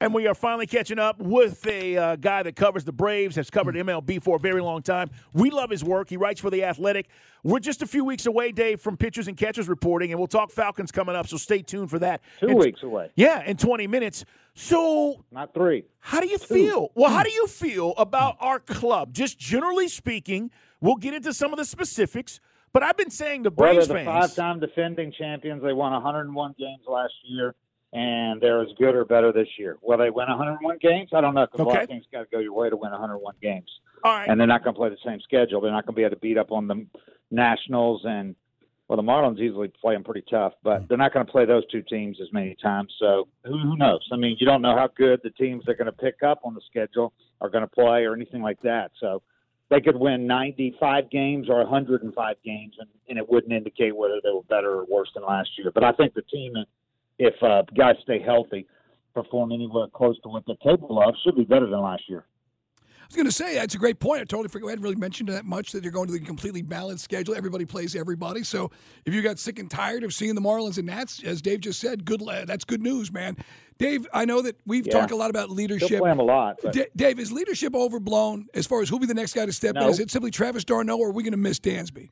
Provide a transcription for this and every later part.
And we are finally catching up with a uh, guy that covers the Braves, has covered hmm. MLB for a very long time. We love his work. He writes for The Athletic. We're just a few weeks away, Dave, from pitchers and catchers reporting, and we'll talk Falcons coming up, so stay tuned for that. Two weeks away, Yeah, in 20 minutes. So, not three. how do you feel? Well, how hmm. do you feel about hmm. our club? Just generally speaking, we'll get into some of the specifics, but I've been saying Well, they're Braves the fans. five-time defending champions. They won 101 games last year, and they're as good or better this year. Will they win 101 games? I don't know because a lot Okay. of things got to go your way to win 101 games. All right. and they're not going to play the same schedule. They're not going to be able to beat up on the Nationals and well, the Marlins easily play them pretty tough, but they're not going to play those two teams as many times. So who, who knows? I mean, you don't know how good the teams they're going to pick up on the schedule are going to play or anything like that. So they could win 95 games or 105 games, and, and it wouldn't indicate whether they were better or worse than last year. But I think the team, if uh, guys stay healthy, perform anywhere close to what they're capable of, should be better than last year. I was going to say that's a great point. I totally forgot. I hadn't really mentioned that much that you're going to the completely balanced schedule. Everybody plays everybody. So if you got sick and tired of seeing the Marlins and Nats, as Dave just said, good. That's good news, man. Dave, I know that we've Yeah. talked a lot about Still leadership. play them a lot, but D- Dave, is leadership overblown as far as who'll be the next guy to step in? Is it simply Travis d'Arnaud, or are we going to miss Dansby?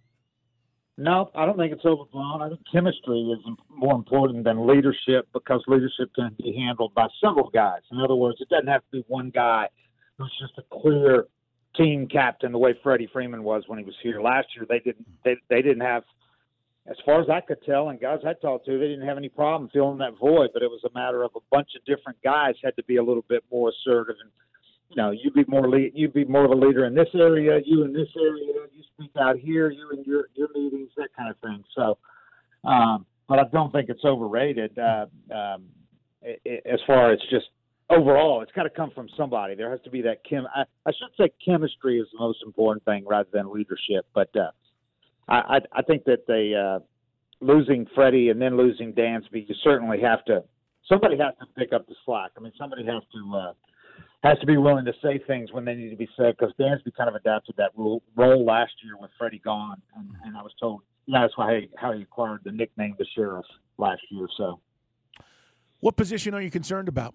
No, I don't think it's overblown. I think chemistry is more important than leadership because leadership can be handled by several guys. In other words, it doesn't have to be one guy who's just a clear team captain the way Freddie Freeman was when he was here last year. They didn't. They they didn't have, as far as I could tell, and guys I talked to, they didn't have any problem filling that void. But it was a matter of a bunch of different guys had to be a little bit more assertive and you know, you be more lead, you be more of a leader in this area, you in this area, speak out here, you in your your meetings, that kind of thing. So, um, but I don't think it's overrated. Uh, um, i i as far as just overall, it's got to come from somebody. There has to be that chem. I, I should say chemistry is the most important thing rather than leadership. But uh, I, I I think that they uh, losing Freddie and then losing Dansby, you certainly have to. Somebody has to pick up the slack. I mean, somebody has to. Uh, has to be willing to say things when they need to be said because Dansby kind of adapted that role, role last year with Freddie gone, and, and I was told that's why he, how he acquired the nickname the Sheriff last year. So what position are you concerned about?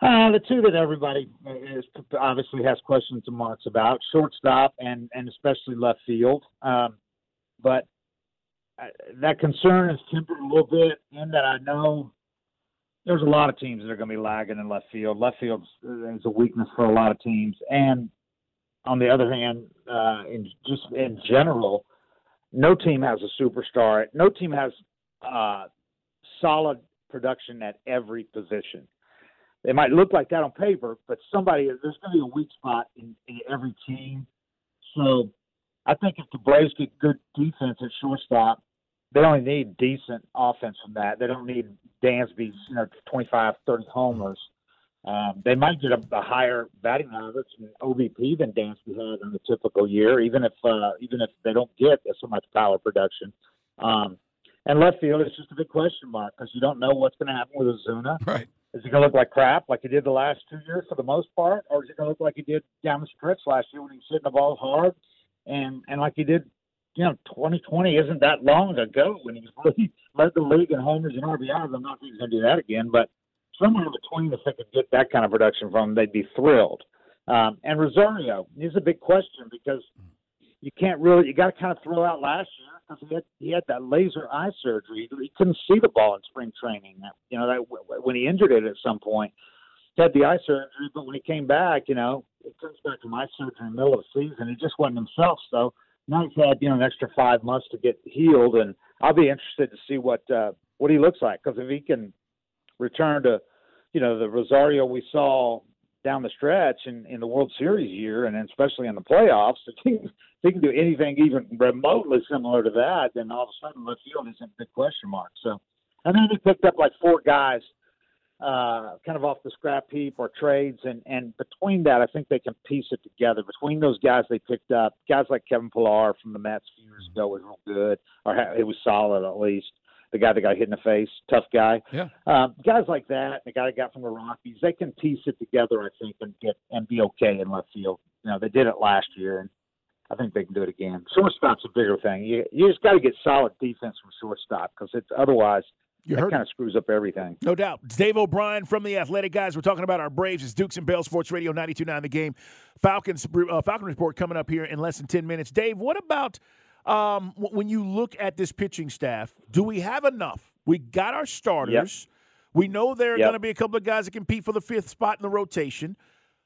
uh, the two that everybody is obviously has questions and marks about shortstop and and especially left field, um, but uh, that concern is tempered a little bit in that I know there's a lot of teams that are going to be lagging in left field. Left field is a weakness for a lot of teams, and on the other hand, uh, in just in general, no team has a superstar. No team has uh, solid production at every position. It might look like that on paper, but somebody there's going to be a weak spot in, in every team. So I think if the Braves get good defense at shortstop, they only need decent offense from that. They don't need Dansby's, you know, 25, 30 homers. Um, they might get a, a higher batting average and OBP than Dansby had in a typical year, even if uh, even if they don't get so much power production. Um, and left field is just a big question mark because you don't know what's going to happen with Ozuna. Right. Is he going to look like crap like he did the last two years for the most part, or is he going to look like he did down the stretch last year when he was hitting the ball hard and and like he did you know, 2020 isn't that long ago when he led the league in homers and RBIs. I'm not saying he's going to do that again, but somewhere in between, if they could get that kind of production from him, they'd be thrilled. Um, and Rosario is a big question because you can't really, you got to kind of throw out last year because he had, he had that laser eye surgery. He couldn't see the ball in spring training. You know, that when he injured it at some point, he had the eye surgery, but when he came back, you know, it comes back from eye surgery in the middle of the season. He just wasn't himself. So, now he's had you know an extra five months to get healed, and I'll be interested to see what uh, what he looks like because if he can return to you know the Rosario we saw down the stretch in, in the World Series year, and especially in the playoffs, if he, if he can do anything even remotely similar to that, then all of a sudden left field isn't a big question mark. So, and then he picked up like four guys uh, kind of off the scrap heap or trades, and and between that, I think they can piece it together. Between those guys they picked up, guys like Kevin Pillar from the Mets a few years ago was real good, or ha- it was solid at least. The guy that got hit in the face, tough guy. Yeah. Um, guys like that, the guy that got from the Rockies, they can piece it together, I think, and get and be okay in left field. You know, they did it last year, and I think they can do it again. Shortstop's a bigger thing. You you just got to get solid defense from shortstop because it's otherwise You that kind of screws up everything. No doubt. It's Dave O'Brien from the Athletic guys. We're talking about our Braves. It's Dukes and Bell Sports Radio 92.9 The Game. Falcons uh, Falcon report coming up here in less than 10 minutes. Dave, what about um, when you look at this pitching staff? Do we have enough? We got our starters. Yep. We know there are yep. going to be a couple of guys that compete for the fifth spot in the rotation.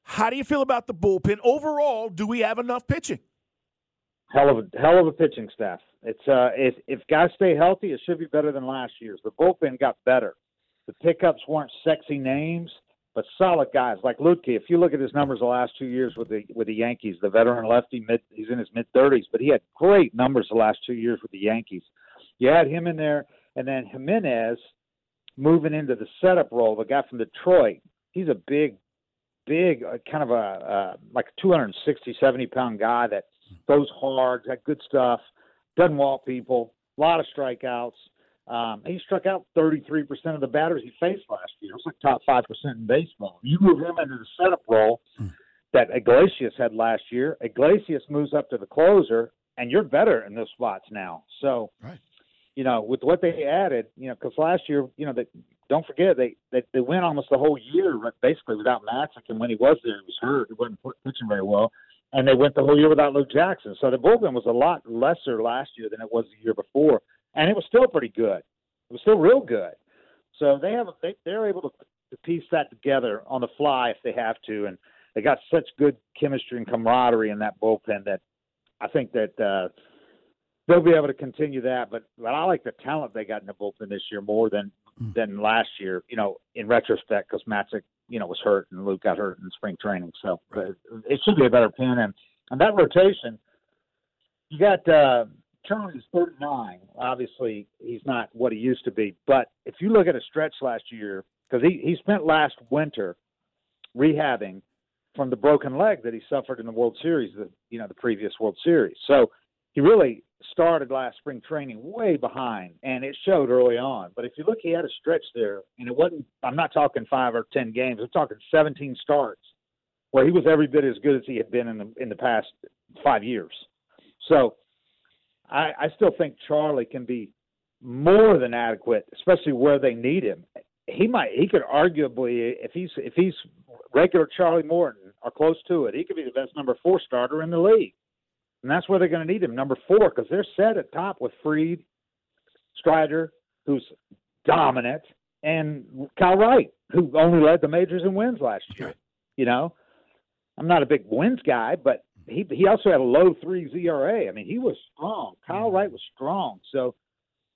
How do you feel about the bullpen overall? Do we have enough pitching? Hell of a hell of a pitching staff. It's uh, if if guys stay healthy, it should be better than last year's. The bullpen got better. The pickups weren't sexy names, but solid guys like Luetge. If you look at his numbers the last two years with the with the Yankees, the veteran lefty, mid he's in his mid thirties, but he had great numbers the last two years with the Yankees. You had him in there, and then Jimenez moving into the setup role. The guy from Detroit, he's a big, big, uh, kind of a uh, like a 260, 70 pound guy that goes hard, got good stuff doesn't walk people, a lot of strikeouts. Um, he struck out 33% of the batters he faced last year. It was like top 5% in baseball. You move him into the setup role mm. that Iglesias had last year. Iglesias moves up to the closer, and you're better in those spots now. So, right. you know, with what they added, you know, because last year, you know, they, don't forget they, they they went almost the whole year basically without Matzek, and when he was there, he was hurt. He wasn't pitching very well and they went the whole year without Luke Jackson. So the bullpen was a lot lesser last year than it was the year before, and it was still pretty good. It was still real good. So they have they, they're able to, to piece that together on the fly if they have to, and they got such good chemistry and camaraderie in that bullpen that I think that uh, they'll be able to continue that. But but I like the talent they got in the bullpen this year more than mm. than last year. You know, in retrospect, because Matzek you know was hurt and Luke got hurt in spring training. So it should be a better pin. And and that rotation, you got uh, Charlie's 39. Obviously, he's not what he used to be. But if you look at a stretch last year, because he he spent last winter rehabbing from the broken leg that he suffered in the World Series, the you know the previous World Series. So he really started last spring training way behind, and it showed early on. But if you look, he had a stretch there, and it wasn't. I'm not talking five or ten games. I'm talking 17 starts, where he was every bit as good as he had been in the in the past five years. So, I, I still think Charlie can be more than adequate, especially where they need him. He might. He could arguably, if he's if he's regular Charlie Morton or close to it, he could be the best number four starter in the league and that's where they're going to need him, number four, because they're set at top with Fried, Strider, who's dominant, and Kyle Wright, who only led the majors in wins last year. You know, I'm not a big wins guy, but he he also had a low three ERA. I mean, he was strong. Kyle mm-hmm. Wright was strong. So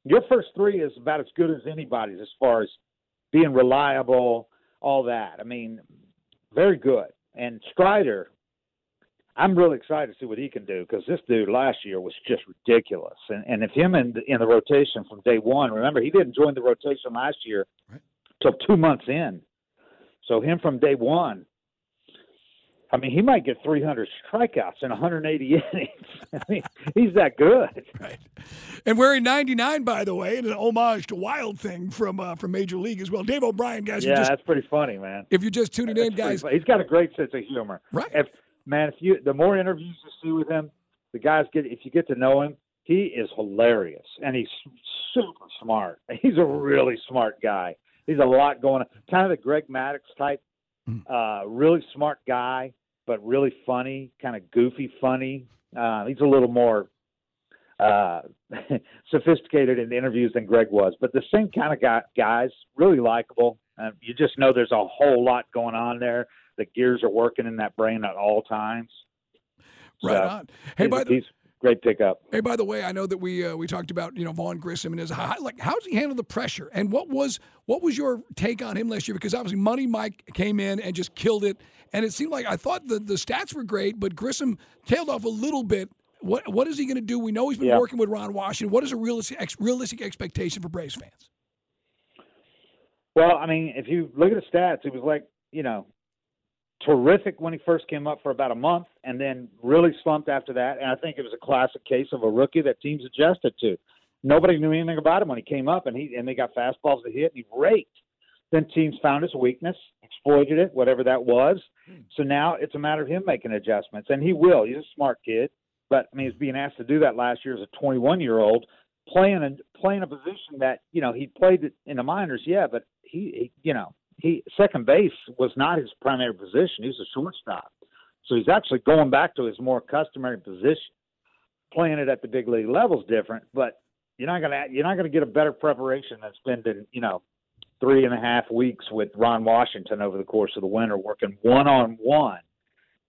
your first three is about as good as anybody's as far as being reliable, all that. I mean, very good. And Strider, I'm really excited to see what he can do because this dude last year was just ridiculous. And and if him in the, in the rotation from day one, remember he didn't join the rotation last year right. till two months in. So him from day one, I mean, he might get 300 strikeouts in 180 innings. I mean, he's that good. Right. And wearing 99, by the way, and an homage to Wild Thing from uh, from Major League as well. Dave O'Brien, guys. Yeah, just, that's pretty funny, man. If you're just tuning that's in, guys, he's got a great sense of humor. Right. If man, if you the more interviews you see with him, the guys get if you get to know him, he is hilarious and he's super smart. He's a really smart guy. He's a lot going on. Kind of the Greg Maddux type, hmm. uh, really smart guy, but really funny, kind of goofy funny. Uh, he's a little more uh, sophisticated in interviews than Greg was, but the same kind of guy, guys, really likable. Uh, you just know there's a whole lot going on there the gears are working in that brain at all times. Right so, on. Hey, by the great pickup. Hey, by the way, I know that we uh, we talked about you know Vaughn Grissom and his high, like how does he handle the pressure and what was what was your take on him last year? Because obviously Money Mike came in and just killed it, and it seemed like I thought the the stats were great, but Grissom tailed off a little bit. What what is he going to do? We know he's been yeah. working with Ron Washington. What is a realistic ex, realistic expectation for Braves fans? Well, I mean, if you look at the stats, it was like you know terrific when he first came up for about a month and then really slumped after that. And I think it was a classic case of a rookie that teams adjusted to. Nobody knew anything about him when he came up and he and they got fastballs to hit and he raked. Then teams found his weakness, exploited it, whatever that was. Hmm. So now it's a matter of him making adjustments. And he will. He's a smart kid. But I mean he's being asked to do that last year as a twenty one year old playing a playing a position that you know he played in the minors, yeah, but he, he you know he second base was not his primary position. He was a shortstop, so he's actually going back to his more customary position. Playing it at the big league level is different, but you're not gonna you're not gonna get a better preparation than spending you know three and a half weeks with Ron Washington over the course of the winter, working one on one.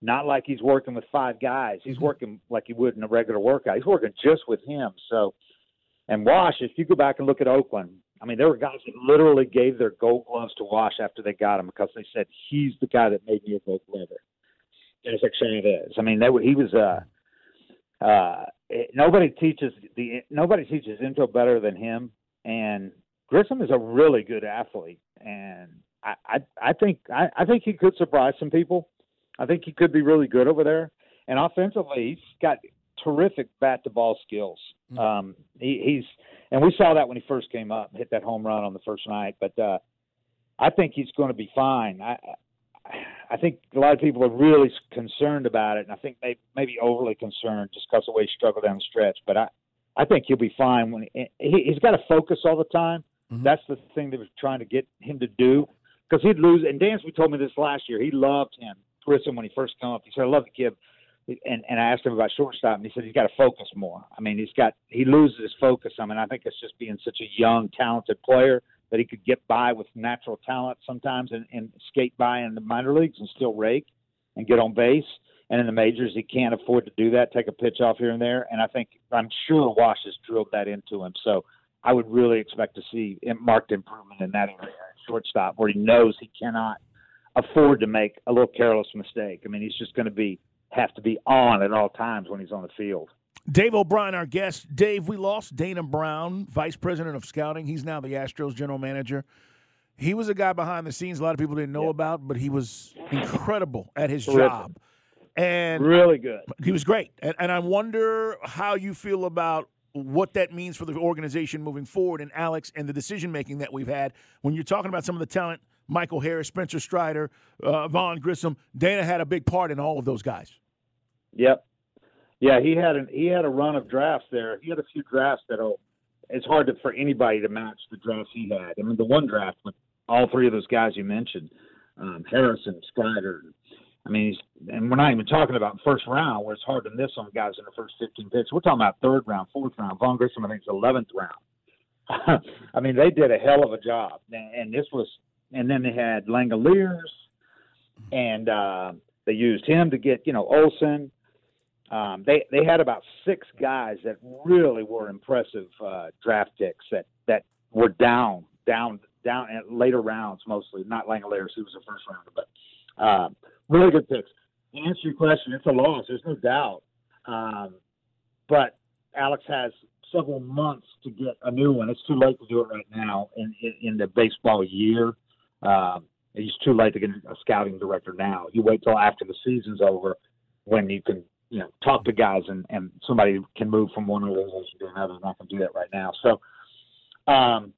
Not like he's working with five guys. He's mm-hmm. working like he would in a regular workout. He's working just with him. So, and Wash, if you go back and look at Oakland, I mean, there were guys that literally gave their gold gloves to Wash after they got him because they said he's the guy that made me a gold glover. And it's like Chavez. I mean, they were, he was uh uh nobody teaches the nobody teaches Intro better than him, and Grissom is a really good athlete, and I I, I think I, I think he could surprise some people. I think he could be really good over there, and offensively, he's got terrific bat to ball skills. Mm-hmm. Um, he, he's and we saw that when he first came up, hit that home run on the first night. But uh, I think he's going to be fine. I I think a lot of people are really concerned about it, and I think they maybe overly concerned just because of the way he struggled down the stretch. But I I think he'll be fine when he, he he's got to focus all the time. Mm-hmm. That's the thing they were trying to get him to do because he'd lose. And Dansby told me this last year. He loved him, Grissom, when he first came up. He said, "I love the kid." And and I asked him about shortstop, and he said he's got to focus more. I mean, he's got he loses his focus. I mean, I think it's just being such a young, talented player that he could get by with natural talent sometimes and, and skate by in the minor leagues and still rake and get on base. And in the majors, he can't afford to do that. Take a pitch off here and there. And I think I'm sure Wash has drilled that into him. So I would really expect to see marked improvement in that area, shortstop, where he knows he cannot afford to make a little careless mistake. I mean, he's just going to be have to be on at all times when he's on the field. Dave O'Brien, our guest. Dave, we lost Dana Brown, vice president of scouting. He's now the Astros general manager. He was a guy behind the scenes a lot of people didn't know yeah. about, but he was incredible at his Terrific. job. And really good. He was great. And, and I wonder how you feel about what that means for the organization moving forward and Alex and the decision making that we've had when you're talking about some of the talent Michael Harris, Spencer Strider, uh, Vaughn Grissom. Dana had a big part in all of those guys. Yep. Yeah, he had an he had a run of drafts there. He had a few drafts that'll. It's hard to, for anybody to match the drafts he had. I mean, the one draft with all three of those guys you mentioned, um, Harrison, Strider, I mean, and we're not even talking about first round where it's hard to miss on guys in the first 15 picks. We're talking about third round, fourth round. Vaughn Grissom, I think, is 11th round. I mean, they did a hell of a job. And this was, and then they had Langeliers, and uh, they used him to get, you know, Olson. Um, they they had about six guys that really were impressive uh, draft picks that that were down, down, down at later rounds mostly. Not Langeliers, who was a first rounder, but. Uh, really good picks. To answer your question, it's a loss. There's no doubt. Um, but Alex has several months to get a new one. It's too late to do it right now in in, in the baseball year. Um, it's too late to get a scouting director now. You wait till after the season's over when you can you know talk to guys and and somebody can move from one organization to another. I'm Not going to do that right now. So. Um,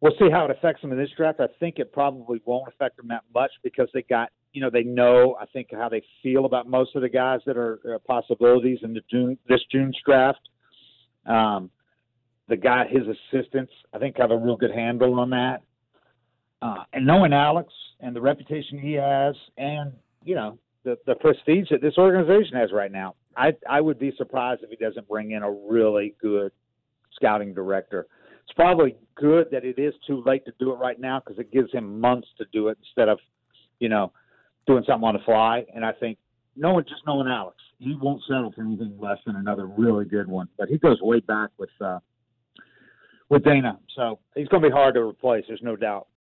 we'll see how it affects them in this draft. I think it probably won't affect them that much because they got you know, they know, I think, how they feel about most of the guys that are uh, possibilities in the June this June's draft. Um, the guy, his assistants, I think, have a real good handle on that. Uh, and knowing Alex and the reputation he has, and you know the the prestige that this organization has right now, I I would be surprised if he doesn't bring in a really good scouting director. It's probably good that it is too late to do it right now because it gives him months to do it instead of, you know, doing something on the fly. And I think knowing just knowing Alex, he won't settle for anything less than another really good one. But he goes way back with uh, with Dana, so he's going to be hard to replace. There's no doubt.